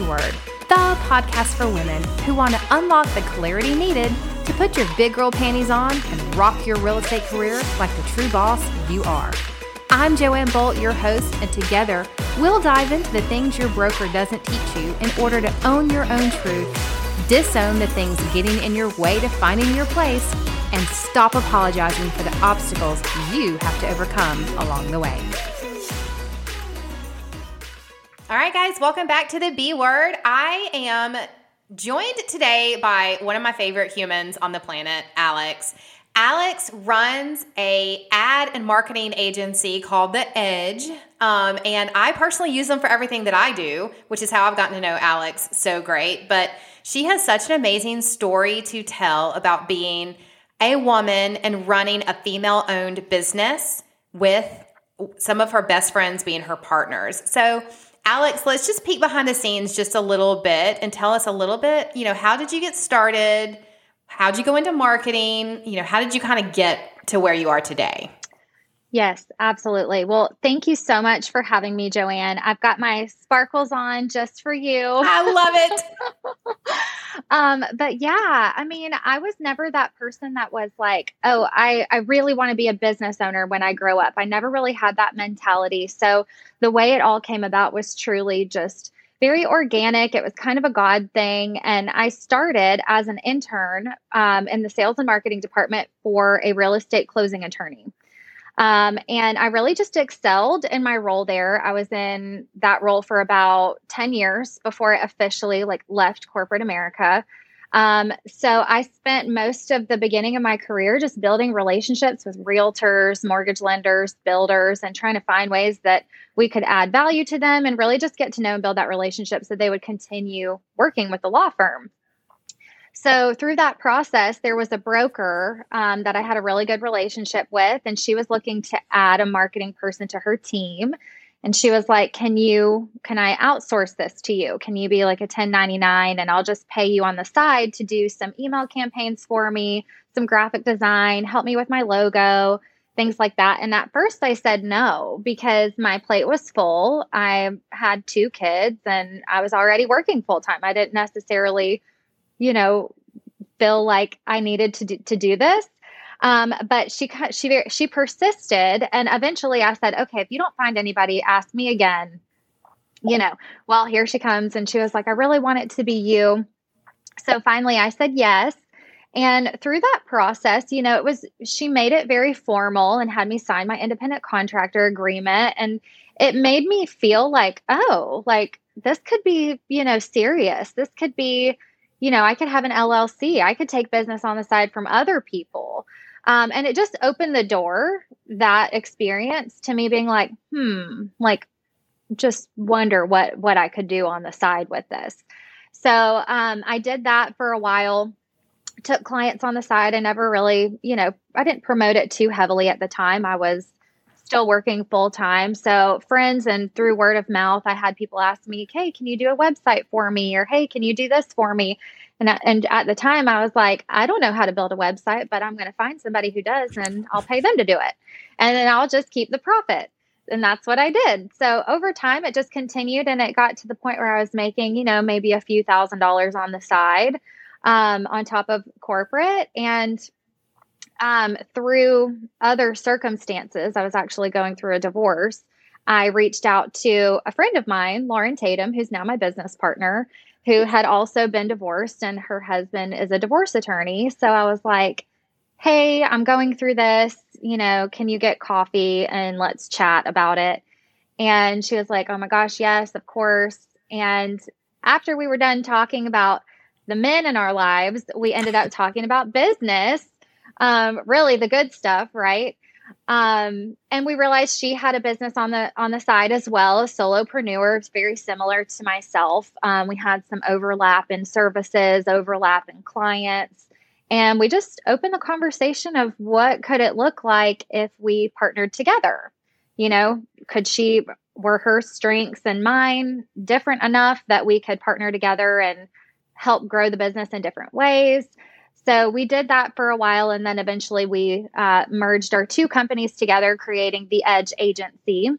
Word, the podcast for women who want to unlock the clarity needed to put your big girl panties on and rock your real estate career like the true boss you are. I'm Joanne Bolt, your host, and together we'll dive into the things your broker doesn't teach you in order to own your own truth, disown the things getting in your way to finding your place, and stop apologizing for the obstacles you have to overcome along the way. All right, guys, welcome back to the B Word. I am joined today by one of my favorite humans on the planet, Alex. Alex runs a ad and marketing agency called The Edge, um, and I personally use them for everything that I do, which is how I've gotten to know Alex so great. But she has such an amazing story to tell about being a woman and running a female-owned business with some of her best friends being her partners. So Alex, let's just peek behind the scenes just a little bit and tell us a little bit, you know, how did you get started? How did you go into marketing? You know, how did you kind of get to where you are today? Yes, absolutely. Well, thank you so much for having me, Joanne. I've got my sparkles on just for you. I love it. um, but yeah, I mean, I was never that person that was like, oh, I, I really want to be a business owner when I grow up. I never really had that mentality. So the way it all came about was truly just very organic. It was kind of a God thing. And I started as an intern um, in the sales and marketing department for a real estate closing attorney. Um, and I really just excelled in my role there. I was in that role for about 10 years before I officially like left corporate America. Um, so I spent most of the beginning of my career just building relationships with realtors, mortgage lenders, builders, and trying to find ways that we could add value to them and really just get to know and build that relationship so they would continue working with the law firm. So through that process, there was a broker um, that I had a really good relationship with, and she was looking to add a marketing person to her team. And she was like, "Can you? Can I outsource this to you? Can you be like a 1099, and I'll just pay you on the side to do some email campaigns for me, some graphic design, help me with my logo." things like that. And at first I said no because my plate was full. I had two kids and I was already working full time. I didn't necessarily you know, feel like I needed to do, to do this. Um, but she she she persisted, and eventually I said, "Okay, if you don't find anybody, ask me again." You know, well, here she comes, and she was like, "I really want it to be you." So finally, I said yes. And through that process, you know, it was she made it very formal and had me sign my independent contractor agreement, and it made me feel like, oh, like this could be, you know, serious. This could be you know, I could have an LLC. I could take business on the side from other people. Um, and it just opened the door, that experience to me being like, hmm, like just wonder what what I could do on the side with this. So um, I did that for a while. Took clients on the side. I never really, you know, I didn't promote it too heavily at the time. I was still working full time. So, friends and through word of mouth, I had people ask me, Hey, can you do a website for me? Or, Hey, can you do this for me? And, and at the time, I was like, I don't know how to build a website, but I'm going to find somebody who does and I'll pay them to do it. And then I'll just keep the profit. And that's what I did. So over time, it just continued and it got to the point where I was making, you know, maybe a few thousand dollars on the side um, on top of corporate. And um, through other circumstances, I was actually going through a divorce. I reached out to a friend of mine, Lauren Tatum, who's now my business partner, who had also been divorced, and her husband is a divorce attorney. So I was like, Hey, I'm going through this. You know, can you get coffee and let's chat about it? And she was like, Oh my gosh, yes, of course. And after we were done talking about the men in our lives, we ended up talking about business um, really the good stuff, right? Um, and we realized she had a business on the on the side as well, a solopreneur. Very similar to myself. Um, we had some overlap in services, overlap in clients, and we just opened the conversation of what could it look like if we partnered together. You know, could she were her strengths and mine different enough that we could partner together and help grow the business in different ways? So we did that for a while, and then eventually we uh, merged our two companies together, creating the Edge Agency,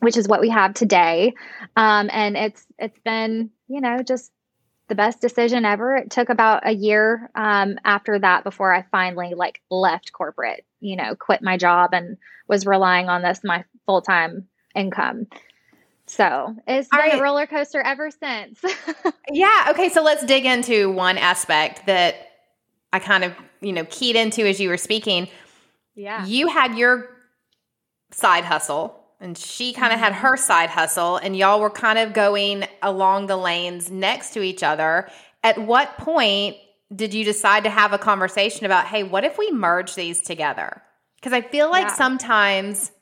which is what we have today. Um, and it's it's been you know, just the best decision ever. It took about a year um, after that before I finally like left corporate, you know, quit my job and was relying on this my full time income. So it's been right. a roller coaster ever since. yeah. Okay. So let's dig into one aspect that I kind of, you know, keyed into as you were speaking. Yeah. You had your side hustle and she kind of mm-hmm. had her side hustle and y'all were kind of going along the lanes next to each other. At what point did you decide to have a conversation about, hey, what if we merge these together? Because I feel like yeah. sometimes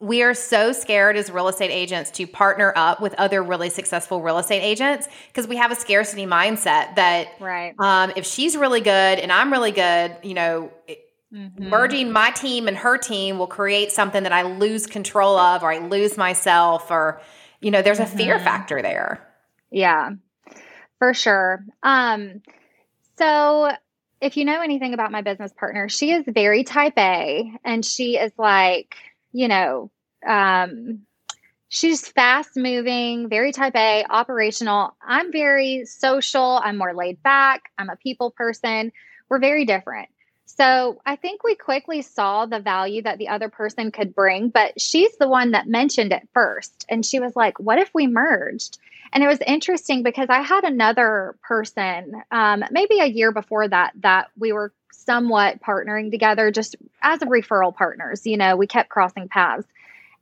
we are so scared as real estate agents to partner up with other really successful real estate agents because we have a scarcity mindset that right. um, if she's really good and I'm really good, you know, mm-hmm. merging my team and her team will create something that I lose control of or I lose myself or, you know, there's a mm-hmm. fear factor there. Yeah, for sure. Um, so if you know anything about my business partner, she is very type A and she is like, you know, um, she's fast moving, very type A, operational. I'm very social. I'm more laid back. I'm a people person. We're very different. So I think we quickly saw the value that the other person could bring, but she's the one that mentioned it first. And she was like, What if we merged? And it was interesting because I had another person, um, maybe a year before that, that we were somewhat partnering together just as a referral partners. You know, we kept crossing paths.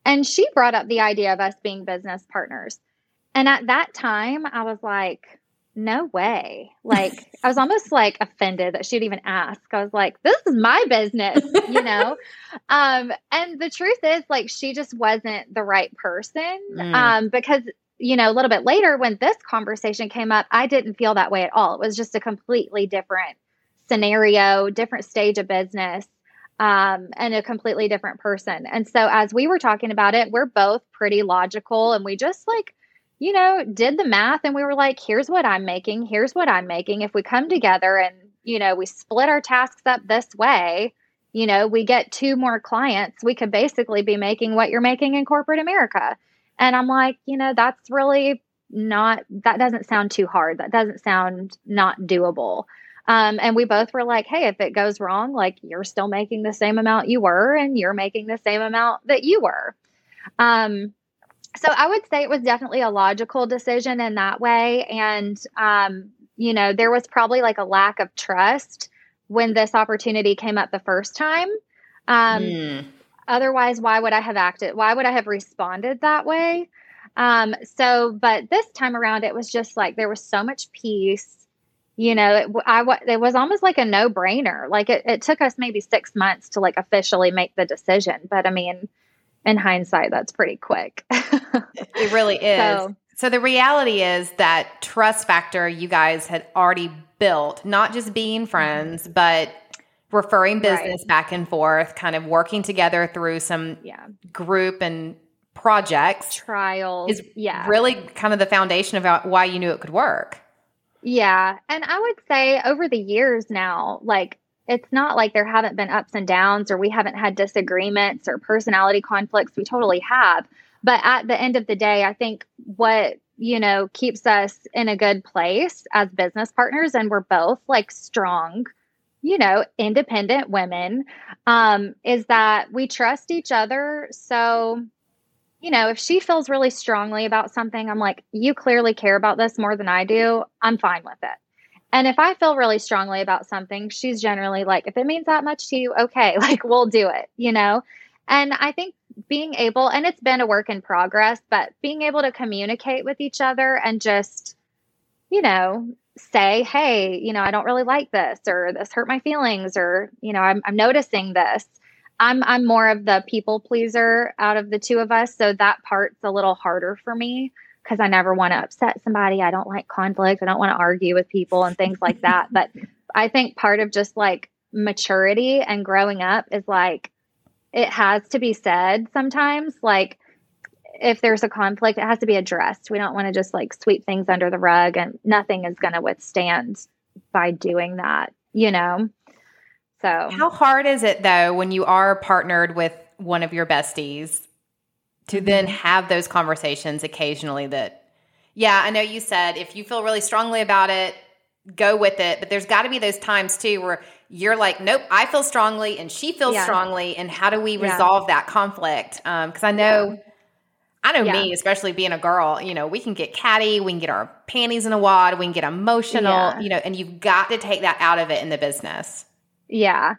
And she brought up the idea of us being business partners. And at that time, I was like, no way. Like, I was almost like offended that she'd even ask. I was like, this is my business, you know? um, and the truth is, like, she just wasn't the right person. Mm. Um, because, you know, a little bit later when this conversation came up, I didn't feel that way at all. It was just a completely different scenario, different stage of business, um, and a completely different person. And so, as we were talking about it, we're both pretty logical and we just like, you know, did the math and we were like, here's what I'm making, here's what I'm making. If we come together and, you know, we split our tasks up this way, you know, we get two more clients, we could basically be making what you're making in corporate America. And I'm like, you know, that's really not, that doesn't sound too hard. That doesn't sound not doable. Um, and we both were like, hey, if it goes wrong, like you're still making the same amount you were, and you're making the same amount that you were. Um, so I would say it was definitely a logical decision in that way. And, um, you know, there was probably like a lack of trust when this opportunity came up the first time. Um, mm. Otherwise, why would I have acted? Why would I have responded that way? Um, so, but this time around, it was just like there was so much peace you know, it, I, it was almost like a no brainer. Like it, it took us maybe six months to like officially make the decision. But I mean, in hindsight, that's pretty quick. it really is. So, so the reality is that trust factor you guys had already built, not just being mm-hmm. friends, but referring business right. back and forth, kind of working together through some yeah. group and projects trials is yeah really kind of the foundation of why you knew it could work yeah. And I would say over the years now, like it's not like there haven't been ups and downs or we haven't had disagreements or personality conflicts. We totally have. But at the end of the day, I think what, you know, keeps us in a good place as business partners, and we're both like strong, you know, independent women, um, is that we trust each other. So you know, if she feels really strongly about something, I'm like, you clearly care about this more than I do. I'm fine with it. And if I feel really strongly about something, she's generally like, if it means that much to you, okay, like we'll do it, you know? And I think being able, and it's been a work in progress, but being able to communicate with each other and just, you know, say, hey, you know, I don't really like this, or this hurt my feelings, or, you know, I'm, I'm noticing this I'm I'm more of the people pleaser out of the two of us, so that part's a little harder for me because I never want to upset somebody. I don't like conflict. I don't want to argue with people and things like that. But I think part of just like maturity and growing up is like it has to be said sometimes like if there's a conflict it has to be addressed. We don't want to just like sweep things under the rug and nothing is going to withstand by doing that, you know. So, how hard is it though when you are partnered with one of your besties to then mm-hmm. have those conversations occasionally that yeah, I know you said if you feel really strongly about it, go with it. But there's got to be those times too where you're like, nope, I feel strongly and she feels Yeah. strongly. And how do we Yeah. resolve that conflict? Because I know. I know Yeah. me, especially being a girl, you know, we can get catty, we can get our panties in a wad, we can get emotional, Yeah. you know, and you've got to take that out of it in the business. Yeah.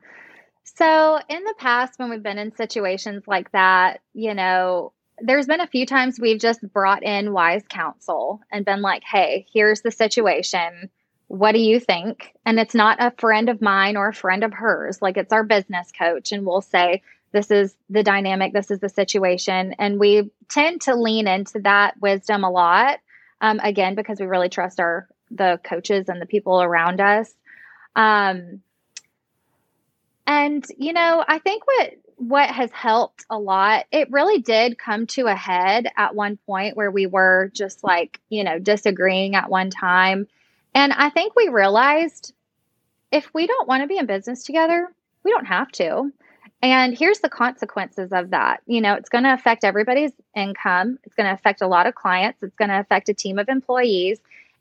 So in the past, when we've been in situations like that, you know, there's been a few times we've just brought in wise counsel and been like, hey, here's the situation. What do you think? And it's not a friend of mine or a friend of hers. Like it's our business coach. And we'll say, this is the dynamic, this is the situation. And we tend to lean into that wisdom a lot. Um, again, because we really trust our the coaches and the people around us. Um, and you know, I think what what has helped a lot, it really did come to a head at one point where we were just like, you know, disagreeing at one time. And I think we realized if we don't want to be in business together, we don't have to. And here's the consequences of that. You know, it's going to affect everybody's income. It's going to affect a lot of clients. It's going to affect a team of employees.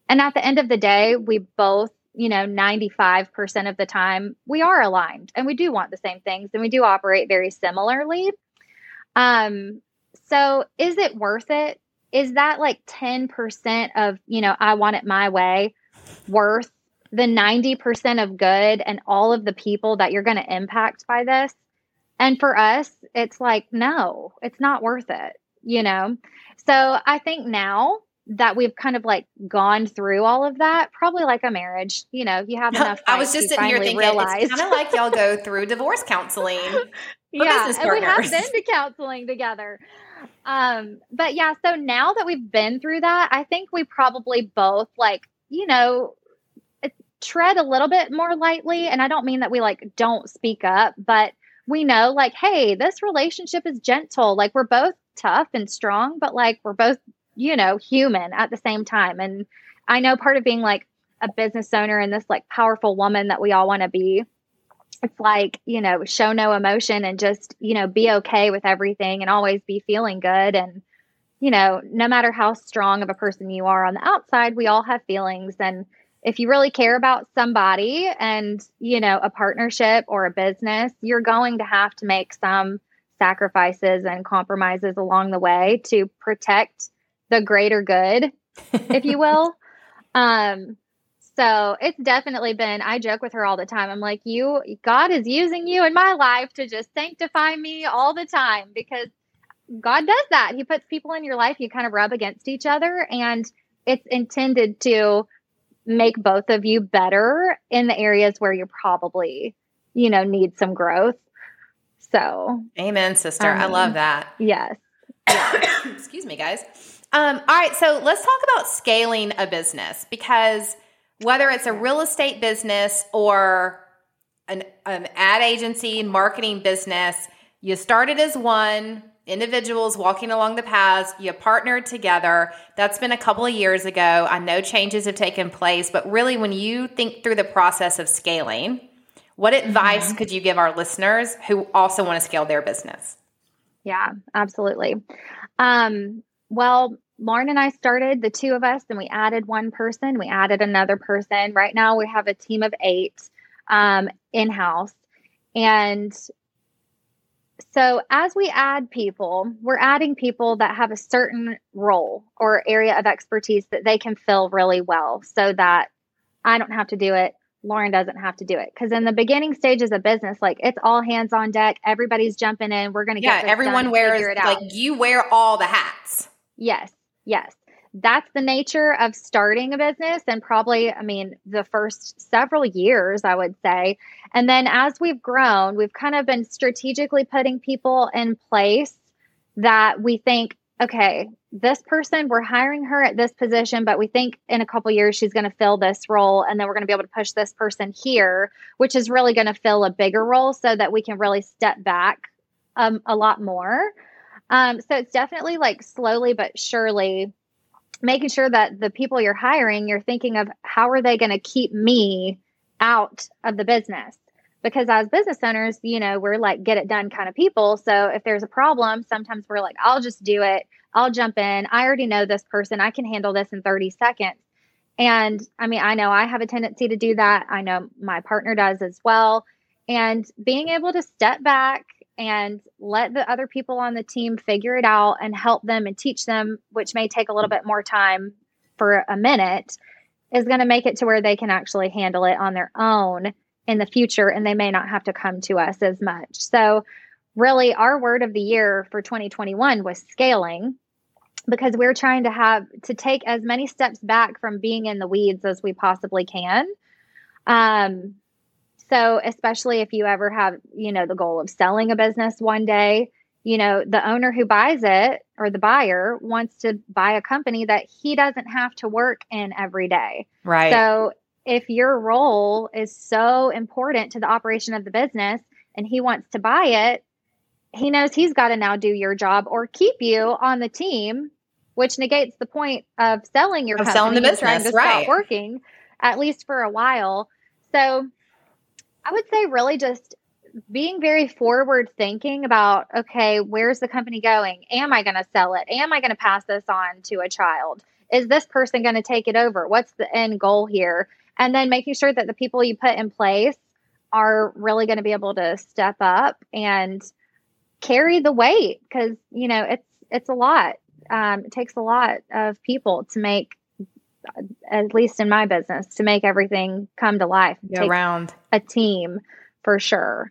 And at the end of the day, we both you know 95% of the time we are aligned and we do want the same things and we do operate very similarly. Um so is it worth it? Is that like 10% of you know i want it my way worth the 90% of good and all of the people that you're going to impact by this? And for us it's like no it's not worth it you know? So i think now that we've kind of like gone through all of that, probably like a marriage. You know, you have enough. I was just sitting here thinking realize- it's kind of like y'all go through divorce counseling. yeah, and we have been to counseling together. Um, but yeah, so now that we've been through that, I think we probably both like, you know, tread a little bit more lightly. And I don't mean that we like don't speak up, but we know like, hey, this relationship is gentle. Like we're both tough and strong, but like we're both, you know, human at the same time. And I know part of being like a business owner and this like powerful woman that we all want to be it's like you know show no emotion and just you know be okay with everything and always be feeling good and you know no matter how strong of a person you are on the outside we all have feelings and if you really care about somebody and you know a partnership or a business you're going to have to make some sacrifices and compromises along the way to protect the greater good if you will um so it's definitely been, I joke with her all the time. I'm like, you, God is using you in my life to just sanctify me all the time because God does that. He puts people in your life, you kind of rub against each other, and it's intended to make both of you better in the areas where you're probably, you know, need some growth. So, Amen, sister. I Um, love that. yes. Excuse me, guys. Um, all right, so let's talk about scaling a business because whether it's a real estate business or an, an ad agency marketing business, you started as one individuals walking along the paths, you partnered together. That's been a couple of years ago. I know changes have taken place, but really, when you think through the process of scaling, what advice could you give our listeners who also want to scale their business? Yeah, absolutely. Um, well, Lauren and I started the two of us, and we added one person. We added another person. Right now, we have a team of eight um, in house, and so as we add people, we're adding people that have a certain role or area of expertise that they can fill really well, so that I don't have to do it. Lauren doesn't have to do it because in the beginning stages of business, like it's all hands on deck. Everybody's jumping in. We're going to Yeah, get everyone wears it out. like you wear all the hats. Yes, yes. That's the nature of starting a business and probably, I mean, the first several years, I would say. And then as we've grown, we've kind of been strategically putting people in place that we think, okay, this person, we're hiring her at this position, but we think in a couple years she's going to fill this role. And then we're going to be able to push this person here, which is really going to fill a bigger role so that we can really step back um, a lot more. Um, so it's definitely like slowly but surely making sure that the people you're hiring, you're thinking of how are they going to keep me out of the business? because as business owners, you know, we're like get it done kind of people. So if there's a problem, sometimes we're like, I'll just do it. I'll jump in. I already know this person. I can handle this in 30 seconds. And I mean, I know I have a tendency to do that. I know my partner does as well. And being able to step back and let the other people on the team figure it out and help them and teach them, which may take a little bit more time for a minute, is going to make it to where they can actually handle it on their own in the future and they may not have to come to us as much. So, really, our word of the year for 2021 was scaling because we're trying to have to take as many steps back from being in the weeds as we possibly can. Um, so, especially if you ever have, you know, the goal of selling a business one day, you know, the owner who buys it or the buyer wants to buy a company that he doesn't have to work in every day. Right. So, if your role is so important to the operation of the business and he wants to buy it, he knows he's got to now do your job or keep you on the team, which negates the point of selling your of company selling the business, trying to right? stop working at least for a while. So I would say really just being very forward thinking about okay, where's the company going? Am I going to sell it? Am I going to pass this on to a child? Is this person going to take it over? What's the end goal here? and then making sure that the people you put in place are really going to be able to step up and carry the weight because you know it's it's a lot um, it takes a lot of people to make at least in my business to make everything come to life Go around. a team for sure.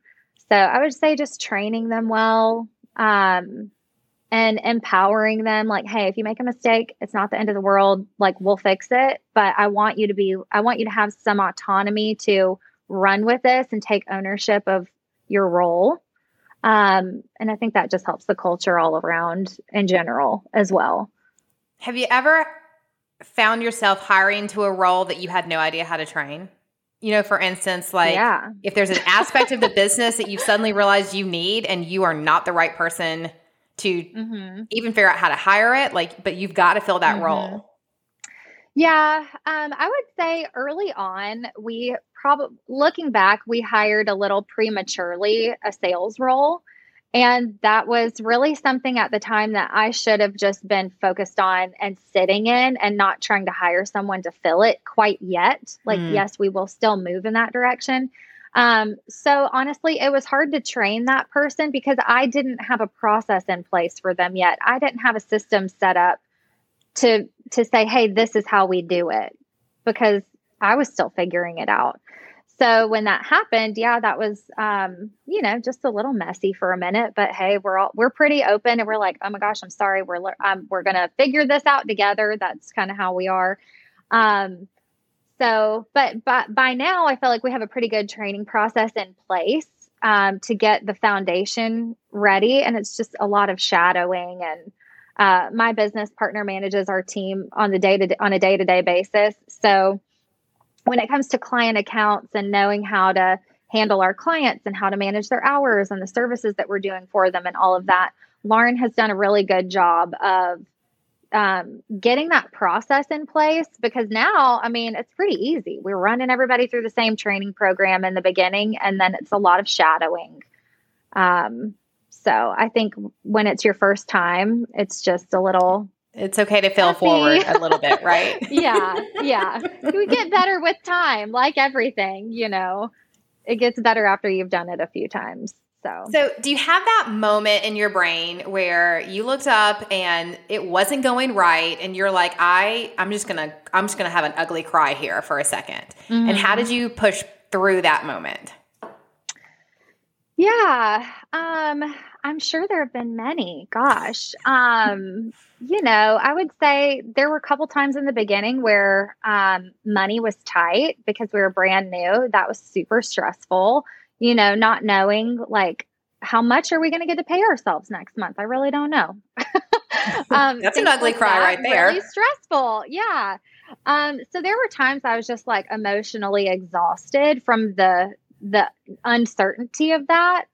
So i would say just training them well um, and empowering them like hey if you make a mistake it's not the end of the world like we'll fix it. But i want you to be i want you to have some autonomy to run with this and take ownership of your role. Um, and i think that just helps the culture all around in general as well. Have you ever found yourself hiring to a role that you had no idea how to train you know for instance like yeah. if there's an aspect of the business that you suddenly realize you need and you are not the right person to mm-hmm. even figure out how to hire it like but you've got to fill that mm-hmm. role yeah um, i would say early on we probably looking back we hired a little prematurely a sales role and that was really something at the time that I should have just been focused on and sitting in and not trying to hire someone to fill it quite yet. Like, mm. yes, we will still move in that direction. Um, so honestly, it was hard to train that person because I didn't have a process in place for them yet. I didn't have a system set up to to say, "Hey, this is how we do it," because I was still figuring it out. So when that happened, yeah, that was um, you know just a little messy for a minute. But hey, we're all we're pretty open, and we're like, "Oh my gosh, I'm sorry. We're um, we're gonna figure this out together." That's kind of how we are. Um, so, but, but by now, I feel like we have a pretty good training process in place um, to get the foundation ready. And it's just a lot of shadowing. And uh, my business partner manages our team on the day to on a day to day basis. So, when it comes to client accounts and knowing how to handle our clients and how to manage their hours and the services that we're doing for them and all of that, Lauren has done a really good job of um, getting that process in place because now, I mean, it's pretty easy. We're running everybody through the same training program in the beginning, and then it's a lot of shadowing. Um, so I think when it's your first time, it's just a little. It's okay to fail forward a little bit, right? yeah, yeah. We get better with time, like everything, you know. It gets better after you've done it a few times. So, so do you have that moment in your brain where you looked up and it wasn't going right, and you're like, I, I'm just gonna, I'm just gonna have an ugly cry here for a 2nd mm-hmm. And how did you push through that moment? Yeah, um, I'm sure there have been many. Gosh, um, you know, I would say there were a couple times in the beginning where um, money was tight because we were brand new. That was super stressful you know, not knowing like how much are we going to get to pay ourselves next month? I really don't know. um, That's an ugly like cry right there. Really stressful. Yeah. Um, so there were times I was just like emotionally exhausted from the the uncertainty of that.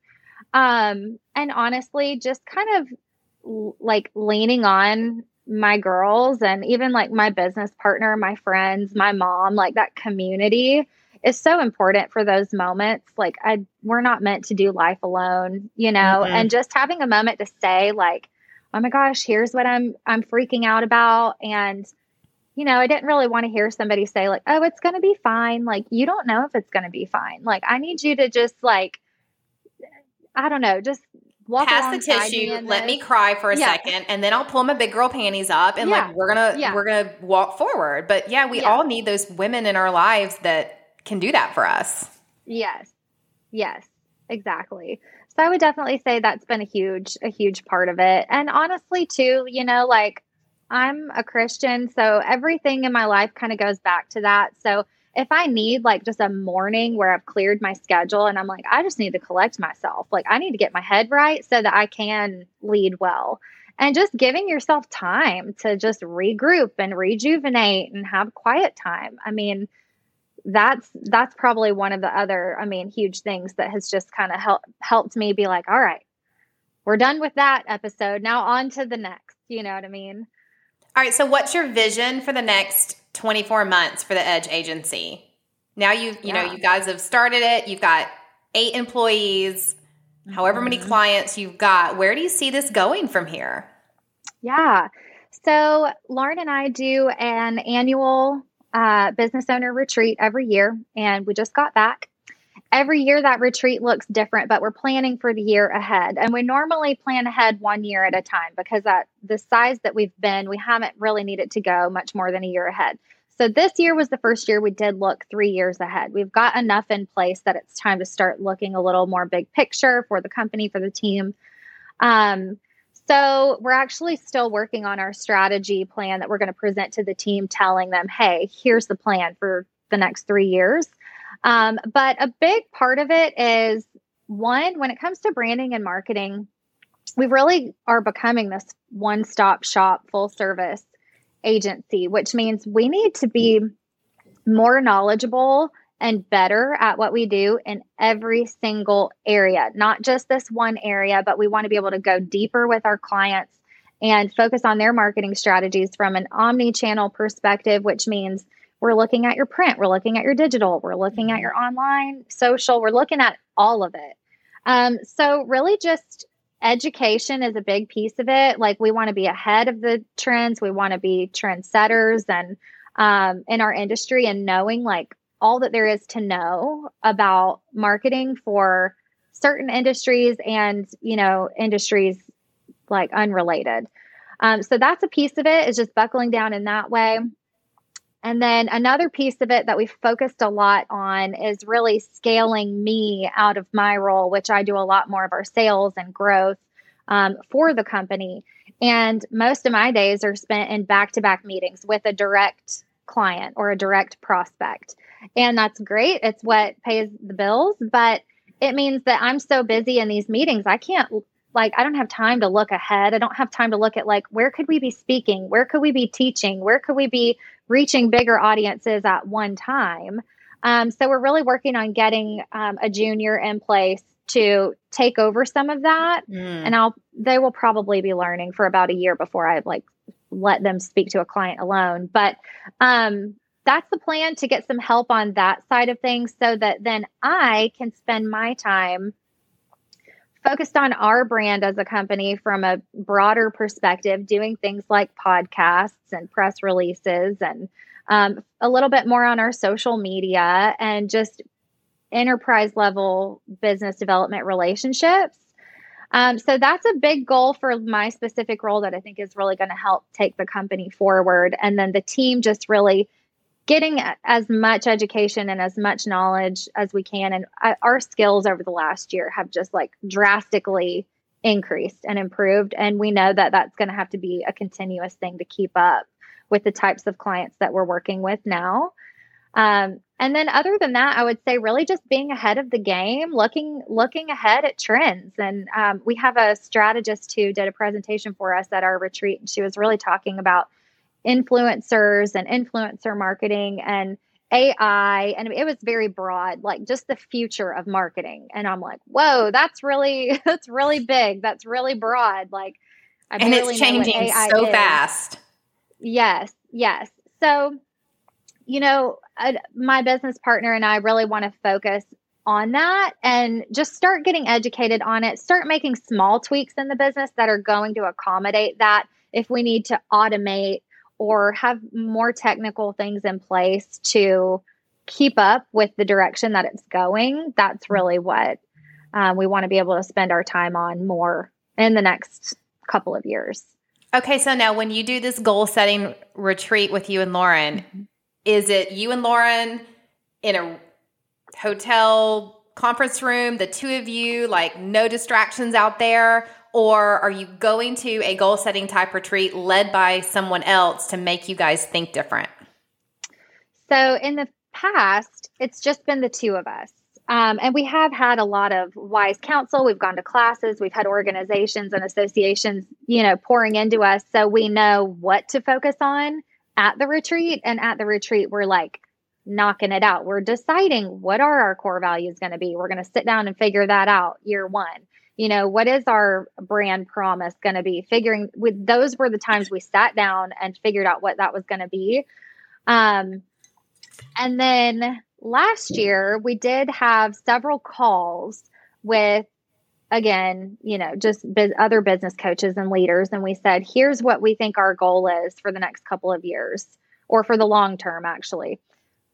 Um, and honestly, just kind of like leaning on my girls and even like my business partner, my friends, my mom, like that community is so important for those moments. Like I we're not meant to do life alone, you know, mm-hmm. and just having a moment to say like, "Oh my gosh, here's what I'm I'm freaking out about." And you know, I didn't really want to hear somebody say like, "Oh, it's going to be fine." Like you don't know if it's going to be fine. Like I need you to just like I don't know, just walk pass the tissue me let me cry for a yeah. second and then i'll pull my big girl panties up and yeah. like we're gonna yeah. we're gonna walk forward but yeah we all need those women in our lives that can do that for us. Yes. Yes, exactly. So I would definitely say that's been a huge a huge part of it. And honestly too, you know, like I'm a Christian, so everything in my life kind of goes back to that. So if I need like just a morning where I've cleared my schedule and I'm like, I just need to collect myself, like I need to get my head right so that I can lead well. And just giving yourself time to just regroup and rejuvenate and have quiet time. I mean, that's that's probably one of the other i mean huge things that has just kind of helped helped me be like all right we're done with that episode now on to the next you know what i mean all right so what's your vision for the next 24 months for the edge agency now you you yeah. know you guys have started it you've got eight employees mm-hmm. however many mm-hmm. clients you've got where do you see this going from here yeah so lauren and i do an annual uh, business owner retreat every year, and we just got back. Every year, that retreat looks different, but we're planning for the year ahead. And we normally plan ahead one year at a time because at the size that we've been, we haven't really needed to go much more than a year ahead. So this year was the first year we did look three years ahead. We've got enough in place that it's time to start looking a little more big picture for the company, for the team. Um, so we're actually still working on our strategy plan that we're going to present to the team, telling them, hey, here's the plan for the next three years. Um, but a big part of it is one, when it comes to branding and marketing, we really are becoming this one stop shop, full service agency, which means we need to be more knowledgeable and better at what we do in every single area, not just this one area, but we want to be able to go deeper with our clients and focus on their marketing strategies from an omni channel perspective, which means we're looking at your print, we're looking at your digital, we're looking at your online, social, we're looking at all of it. Um, so, really, just education is a big piece of it. Like, we want to be ahead of the trends, we want to be trendsetters and um, in our industry and knowing like all that there is to know about marketing for certain industries and you know industries like unrelated. Um, so that's a piece of it. Is just buckling down in that way and then another piece of it that we focused a lot on is really scaling me out of my role which i do a lot more of our sales and growth um, for the company and most of my days are spent in back-to-back meetings with a direct client or a direct prospect and that's great. It's what pays the bills, but it means that I'm so busy in these meetings, I can't like I don't have time to look ahead. I don't have time to look at like where could we be speaking? Where could we be teaching? Where could we be reaching bigger audiences at one time? Um, so we're really working on getting um, a junior in place to take over some of that, mm. and I'll they will probably be learning for about a year before I like let them speak to a client alone. But um, that's the plan to get some help on that side of things so that then I can spend my time focused on our brand as a company from a broader perspective, doing things like podcasts and press releases and um, a little bit more on our social media and just enterprise level business development relationships. Um, so that's a big goal for my specific role that I think is really going to help take the company forward. And then the team just really getting as much education and as much knowledge as we can. And our skills over the last year have just like drastically increased and improved. And we know that that's going to have to be a continuous thing to keep up with the types of clients that we're working with now. Um, and then other than that, I would say really just being ahead of the game, looking looking ahead at trends. And um, we have a strategist who did a presentation for us at our retreat, and she was really talking about influencers and influencer marketing and AI. And it was very broad, like just the future of marketing. And I'm like, whoa, that's really, that's really big. That's really broad. Like, I and it's changing so is. fast. Yes. Yes. So you know, uh, my business partner and I really want to focus on that and just start getting educated on it. Start making small tweaks in the business that are going to accommodate that. If we need to automate or have more technical things in place to keep up with the direction that it's going, that's really what um, we want to be able to spend our time on more in the next couple of years. Okay, so now when you do this goal setting retreat with you and Lauren, mm-hmm. is it you and Lauren in a hotel conference room, the two of you, like no distractions out there? Or are you going to a goal setting type retreat led by someone else to make you guys think different? So, in the past, it's just been the two of us. Um, and we have had a lot of wise counsel. We've gone to classes. We've had organizations and associations, you know, pouring into us. So we know what to focus on at the retreat. And at the retreat, we're like knocking it out. We're deciding what are our core values going to be. We're going to sit down and figure that out year one. You know, what is our brand promise going to be? Figuring with those were the times we sat down and figured out what that was going to be. Um, and then last year we did have several calls with again you know just biz- other business coaches and leaders and we said here's what we think our goal is for the next couple of years or for the long term actually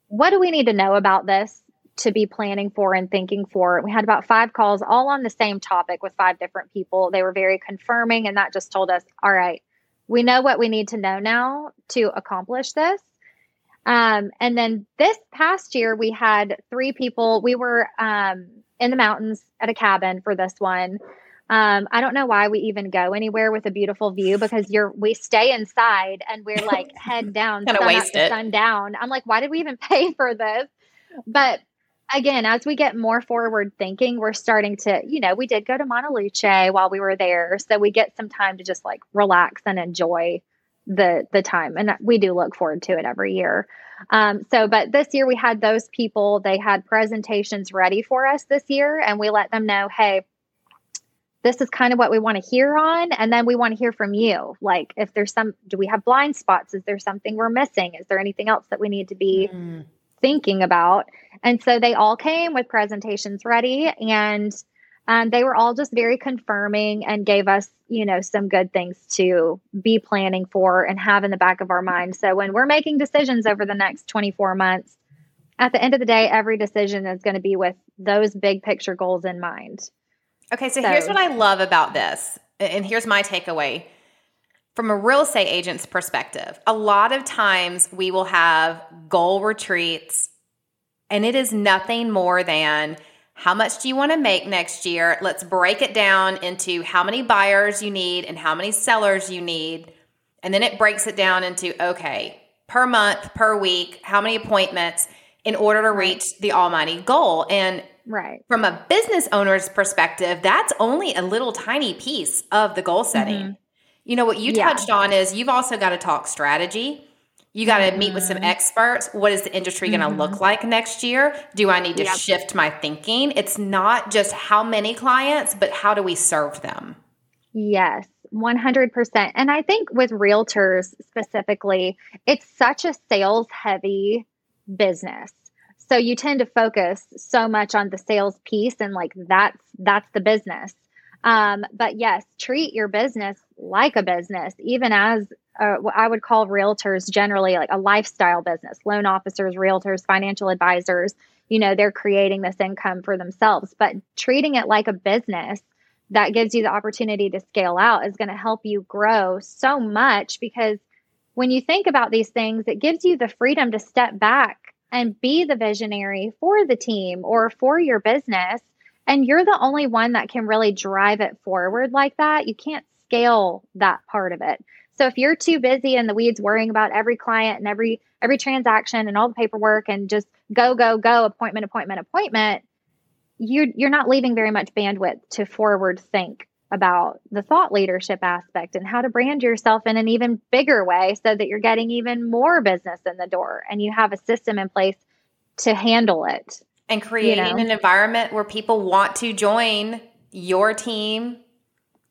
what do we need to know about this to be planning for and thinking for we had about five calls all on the same topic with five different people they were very confirming and that just told us all right we know what we need to know now to accomplish this um, and then this past year, we had three people. We were um, in the mountains at a cabin for this one. Um, I don't know why we even go anywhere with a beautiful view because you're we stay inside and we're like head down, waste it. sun down. I'm like, why did we even pay for this? But again, as we get more forward thinking, we're starting to, you know, we did go to Mauna Luce while we were there, so we get some time to just like relax and enjoy the the time and we do look forward to it every year. Um, so but this year we had those people they had presentations ready for us this year and we let them know hey this is kind of what we want to hear on and then we want to hear from you. Like if there's some do we have blind spots? Is there something we're missing? Is there anything else that we need to be mm. Thinking about and so they all came with presentations ready and um, they were all just very confirming and gave us, you know, some good things to be planning for and have in the back of our mind. So when we're making decisions over the next 24 months, at the end of the day, every decision is going to be with those big picture goals in mind. Okay, so, so here's what I love about this, and here's my takeaway from a real estate agent's perspective. A lot of times we will have goal retreats, and it is nothing more than how much do you want to make next year? Let's break it down into how many buyers you need and how many sellers you need. And then it breaks it down into okay, per month, per week, how many appointments in order to reach the almighty goal. And right. from a business owner's perspective, that's only a little tiny piece of the goal setting. Mm-hmm. You know, what you yeah. touched on is you've also got to talk strategy. You got to mm-hmm. meet with some mm-hmm. experts. What is the industry going to mm-hmm. look like next year? Do I need to yep. shift my thinking? It's not just how many clients, but how do we serve them? Yes, 100%. And I think with realtors specifically, it's such a sales heavy business. So you tend to focus so much on the sales piece and like that's that's the business. Um, but yes, treat your business like a business, even as uh, I would call realtors generally like a lifestyle business, loan officers, realtors, financial advisors. You know, they're creating this income for themselves, but treating it like a business that gives you the opportunity to scale out is going to help you grow so much because when you think about these things, it gives you the freedom to step back and be the visionary for the team or for your business. And you're the only one that can really drive it forward like that. You can't scale that part of it. So if you're too busy in the weeds worrying about every client and every every transaction and all the paperwork and just go go go appointment appointment appointment, you you're not leaving very much bandwidth to forward think about the thought leadership aspect and how to brand yourself in an even bigger way so that you're getting even more business in the door and you have a system in place to handle it and creating you know? an environment where people want to join your team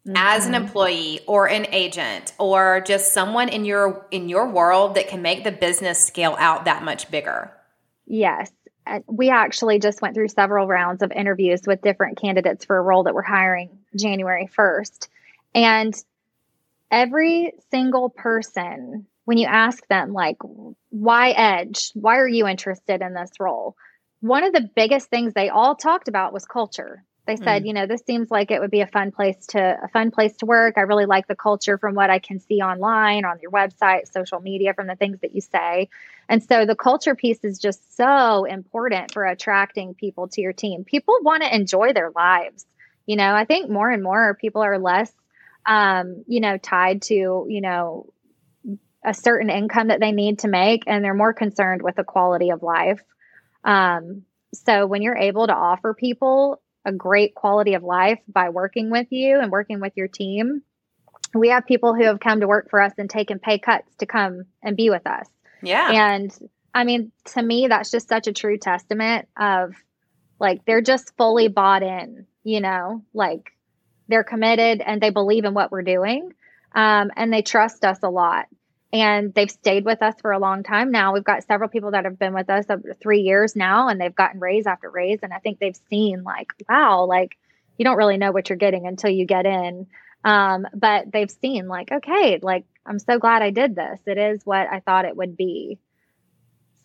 mm-hmm. as an mm-hmm. employee or an agent or just someone in your in your world that can make the business scale out that much bigger? Yes. We actually just went through several rounds of interviews with different candidates for a role that we're hiring January 1st. And every single person, when you ask them, like, why Edge? Why are you interested in this role? One of the biggest things they all talked about was culture. They said, mm. you know, this seems like it would be a fun place to a fun place to work. I really like the culture from what I can see online on your website, social media, from the things that you say. And so the culture piece is just so important for attracting people to your team. People want to enjoy their lives. You know, I think more and more people are less um, you know, tied to, you know, a certain income that they need to make and they're more concerned with the quality of life. Um, so when you're able to offer people a great quality of life by working with you and working with your team. We have people who have come to work for us and taken pay cuts to come and be with us. Yeah. And I mean, to me, that's just such a true testament of like they're just fully bought in, you know, like they're committed and they believe in what we're doing. Um, and they trust us a lot and they've stayed with us for a long time now. We've got several people that have been with us over three years now, and they've gotten raise after raise. And I think they've seen like, wow, like you don't really know what you're getting until you get in. Um, but they've seen like, okay, like I'm so glad I did this. It is what I thought it would be.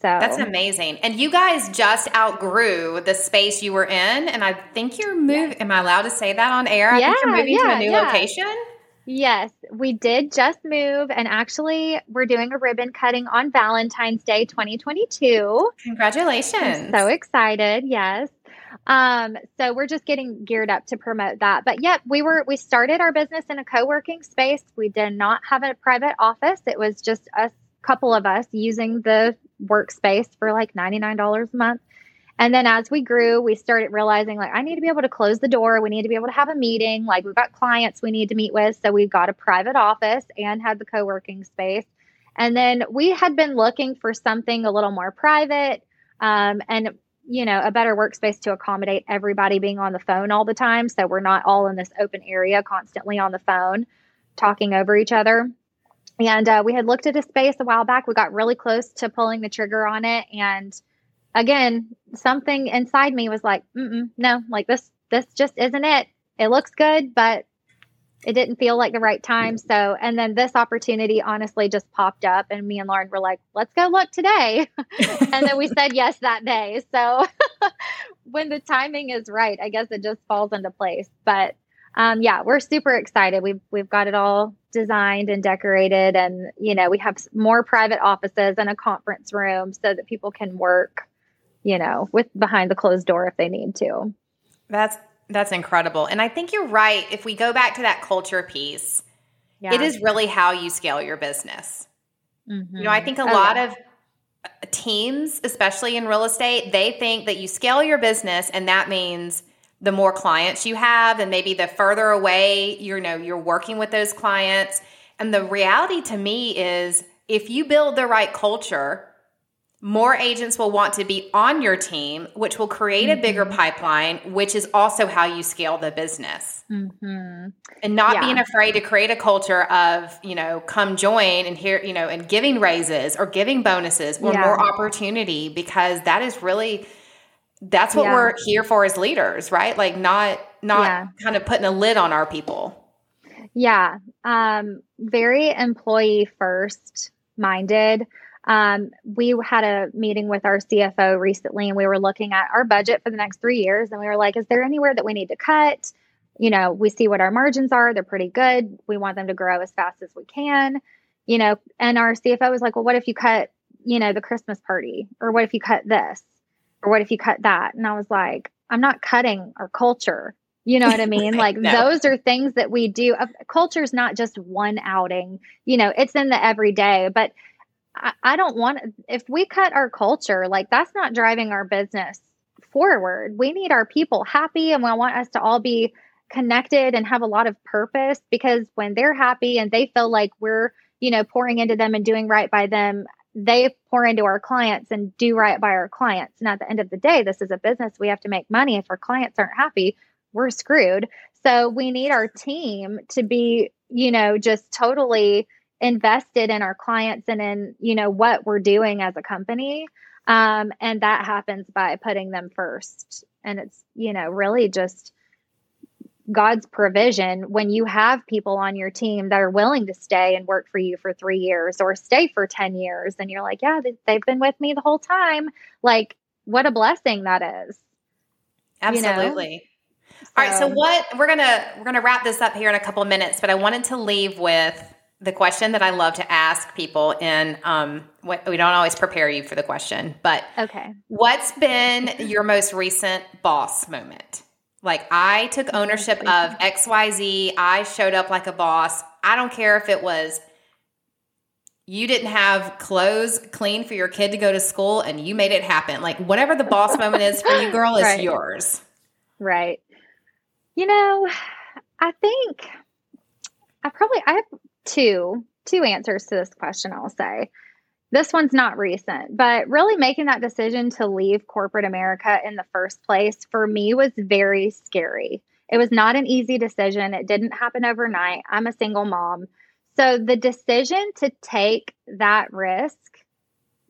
So that's amazing. And you guys just outgrew the space you were in, and I think you're moving. Yeah. Am I allowed to say that on air? I yeah, think you're moving yeah, to a new location. Yes, we did just move, and actually, we're doing a ribbon cutting on Valentine's Day 2022. Congratulations. I'm so excited. Yes. Um, so we're just getting geared up to promote that. But yep, we were we started our business in a co-working space. We did not have a private office. It was just a couple of us using the workspace for like $99 a month. And then as we grew, we started realizing like, I need to be able to close the door. We need to be able to have a meeting. Like, we've got clients we need to meet with. So we've got a private office and had the co working space. And then we had been looking for something a little more private um, and, you know, a better workspace to accommodate everybody being on the phone all the time. So we're not all in this open area constantly on the phone talking over each other. And uh, we had looked at a space a while back. We got really close to pulling the trigger on it. And again, something inside me was like, no, like this, this just isn't it. It looks good, but it didn't feel like the right time. So, and then this opportunity honestly just popped up, and me and Lauren were like, let's go look today. and then we said yes that day. So, when the timing is right, I guess it just falls into place. But um, yeah, we're super excited. We've we've got it all designed and decorated, and you know we have more private offices and a conference room so that people can work you know, with behind the closed door if they need to. That's that's incredible. And I think you're right. If we go back to that culture piece, yeah. it is really how you scale your business. Mm-hmm. You know, I think a oh, lot yeah. of teams, especially in real estate, they think that you scale your business and that means the more clients you have and maybe the further away you know you're working with those clients. And the reality to me is if you build the right culture, more agents will want to be on your team, which will create mm-hmm. a bigger mm-hmm. pipeline, which is also how you scale the business. Mm-hmm. And not yeah. being afraid to create a culture of, you know, come join and here, you know, and giving raises or giving bonuses or yeah. more opportunity because that is really that's what yeah. we're here for as leaders, right? Like not not kind of putting a lid on our people. Yeah. Um very employee first minded um, we had a meeting with our CFO recently and we were looking at our budget for the next three years. And we were like, is there anywhere that we need to cut? You know, we see what our margins are, they're pretty good. We want them to grow as fast as we can, you know. And our CFO was like, well, what if you cut, you know, the Christmas party? Or what if you cut this? Or what if you cut that? And I was like, I'm not cutting our culture. You know what I mean? Like no. those are things that we do. Culture is not just one outing, you know, it's in the everyday. But I, don't want if we cut our culture, like that's not driving our business forward. We need our people happy and we want us to all be connected and have a lot of purpose because when they're happy and they feel like we're, you know, pouring into them and doing right by them, they pour into our clients and do right by our clients. And at the end of the day, this is a business. We have to make money. If our clients aren't happy, we're screwed. So we need our team to be, you know, just totally invested in our clients and in, you know, what we're doing as a company. Um, and that happens by putting them first. And it's, you know, really just God's provision when you have people on your team that are willing to stay and work for you for three years or stay for 10 years. And you're like, yeah, they've been with me the whole time. Like, what a blessing that is. Absolutely. You know? All right, so what we're gonna we're gonna wrap this up here in a couple of minutes, but I wanted to leave with the question that I love to ask people. And um, what, we don't always prepare you for the question, but okay, what's been your most recent boss moment? Like I took ownership of X Y Z. I showed up like a boss. I don't care if it was you didn't have clothes clean for your kid to go to school and you made it happen. Like whatever the boss moment is for you, girl, is right. yours. Right. You know, I think I probably I have two two answers to this question, I'll say. This one's not recent, but really making that decision to leave corporate America in the first place for me was very scary. It was not an easy decision. It didn't happen overnight. I'm a single mom. So the decision to take that risk,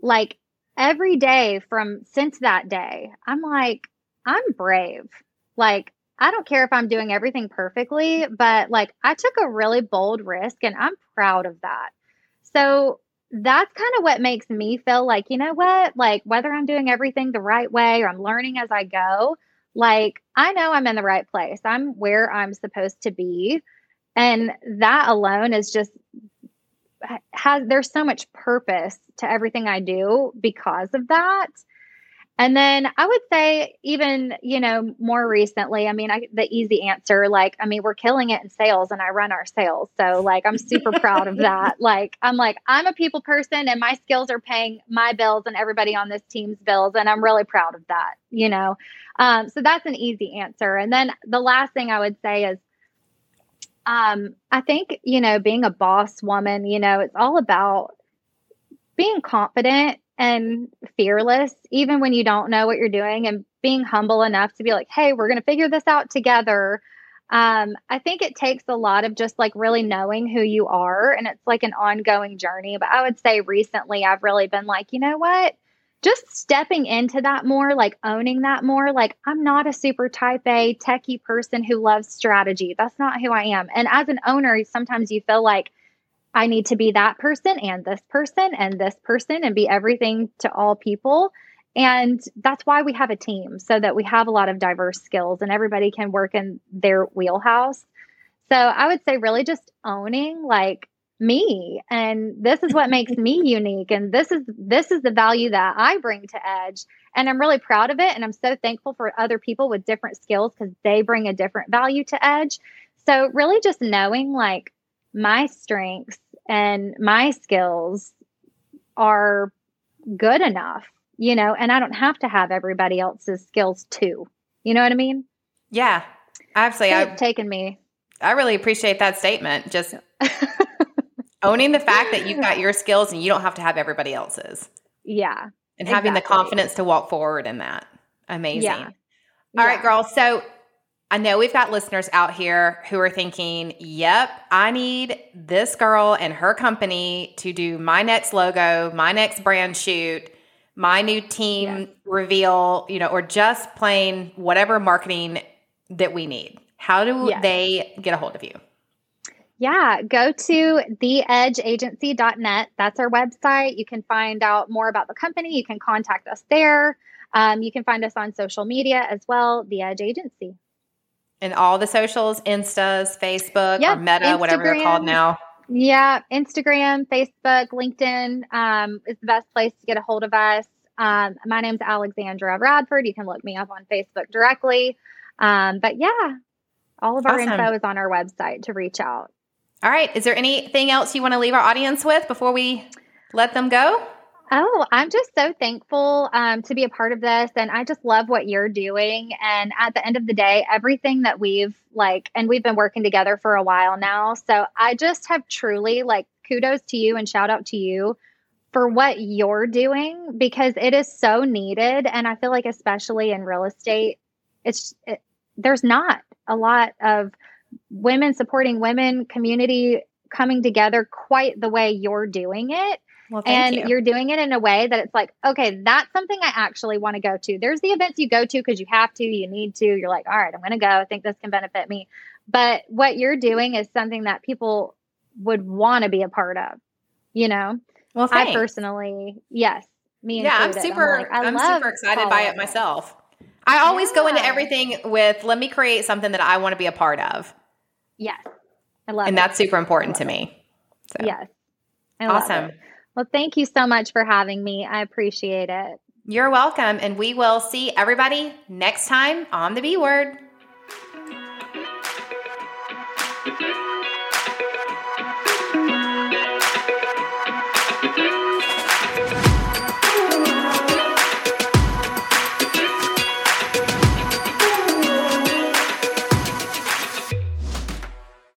like every day from since that day, I'm like, I'm brave. Like, I don't care if I'm doing everything perfectly, but like I took a really bold risk and I'm proud of that. So that's kind of what makes me feel like, you know what? Like whether I'm doing everything the right way or I'm learning as I go, like I know I'm in the right place. I'm where I'm supposed to be. And that alone is just has there's so much purpose to everything I do because of that. And then I would say, even, you know, more recently, I mean, I, the easy answer, like, I mean, we're killing it in sales and I run our sales. So, like, I'm super proud of that. Like, I'm like, I'm a people person and my skills are paying my bills and everybody on this team's bills. And I'm really proud of that, you know? Um, so that's an easy answer. And then the last thing I would say is, um, I think, you know, being a boss woman, you know, it's all about being confident and fearless, even when you don't know what you're doing, and being humble enough to be like, hey, we're going to figure this out together. Um, I think it takes a lot of just like really knowing who you are, and it's like an ongoing journey. But I would say recently, I've really been like, you know what? Just stepping into that more, like owning that more. Like, I'm not a super type A techie person who loves strategy. That's not who I am. And as an owner, sometimes you feel like, I need to be that person and this person and this person and be everything to all people. And that's why we have a team so that we have a lot of diverse skills and everybody can work in their wheelhouse. So I would say, really just owning like me and this is what makes me unique and this is this is the value that I bring to Edge and I'm really proud of it and I'm so thankful for other people with different skills cuz they bring a different value to Edge. So really just knowing like my strengths and my skills are good enough, you know, and I don't have to have everybody else's skills too. You know what I mean? Yeah, absolutely. I've taken me. I really appreciate that statement. Just owning the fact that you've got your skills and you don't have to have everybody else's. Yeah. And having exactly. the confidence to walk forward in that. Amazing. Yeah. All yeah. right, girls. So I know we've got listeners out here who are thinking, yep, I need this girl and her company to do my next logo, my next brand shoot, my new team yes. reveal, you know, or just plain whatever marketing that we need. How do yes. they get a hold of you? Yeah, go to theedgeagency.net. That's our website. You can find out more about the company. You can contact us there. Um, you can find us on social media as well, The Edge Agency. And all the socials, Instas, Facebook, yep, or Meta, Instagram, whatever they're called now. Yeah, Instagram, Facebook, LinkedIn um, is the best place to get a hold of us. Um, my name's Alexandra Radford. You can look me up on Facebook directly. Um, but yeah, all of our awesome. info is on our website to reach out. All right. Is there anything else you want to leave our audience with before we let them go? Oh, I'm just so thankful um, to be a part of this. And I just love what you're doing. And at the end of the day, everything that we've like, and we've been working together for a while now. So I just have truly like kudos to you and shout out to you for what you're doing because it is so needed. And I feel like, especially in real estate, it's, it, there's not a lot of women supporting women, community coming together quite the way you're doing it. Well, and you. you're doing it in a way that it's like, okay, that's something I actually want to go to. There's the events you go to because you have to, you need to. You're like, all right, I'm going to go. I think this can benefit me. But what you're doing is something that people would want to be a part of, you know? Well, I personally, yes, me yeah, I'm included. super. like, I I'm super excited by it myself. I always go into everything with let me create something that I want to be a part of, Yes, I love it. and it. that's super important to me. So, yes, I love awesome. Well, thank you so much for having me. I appreciate it. You're welcome, and we will see everybody next time on the B word.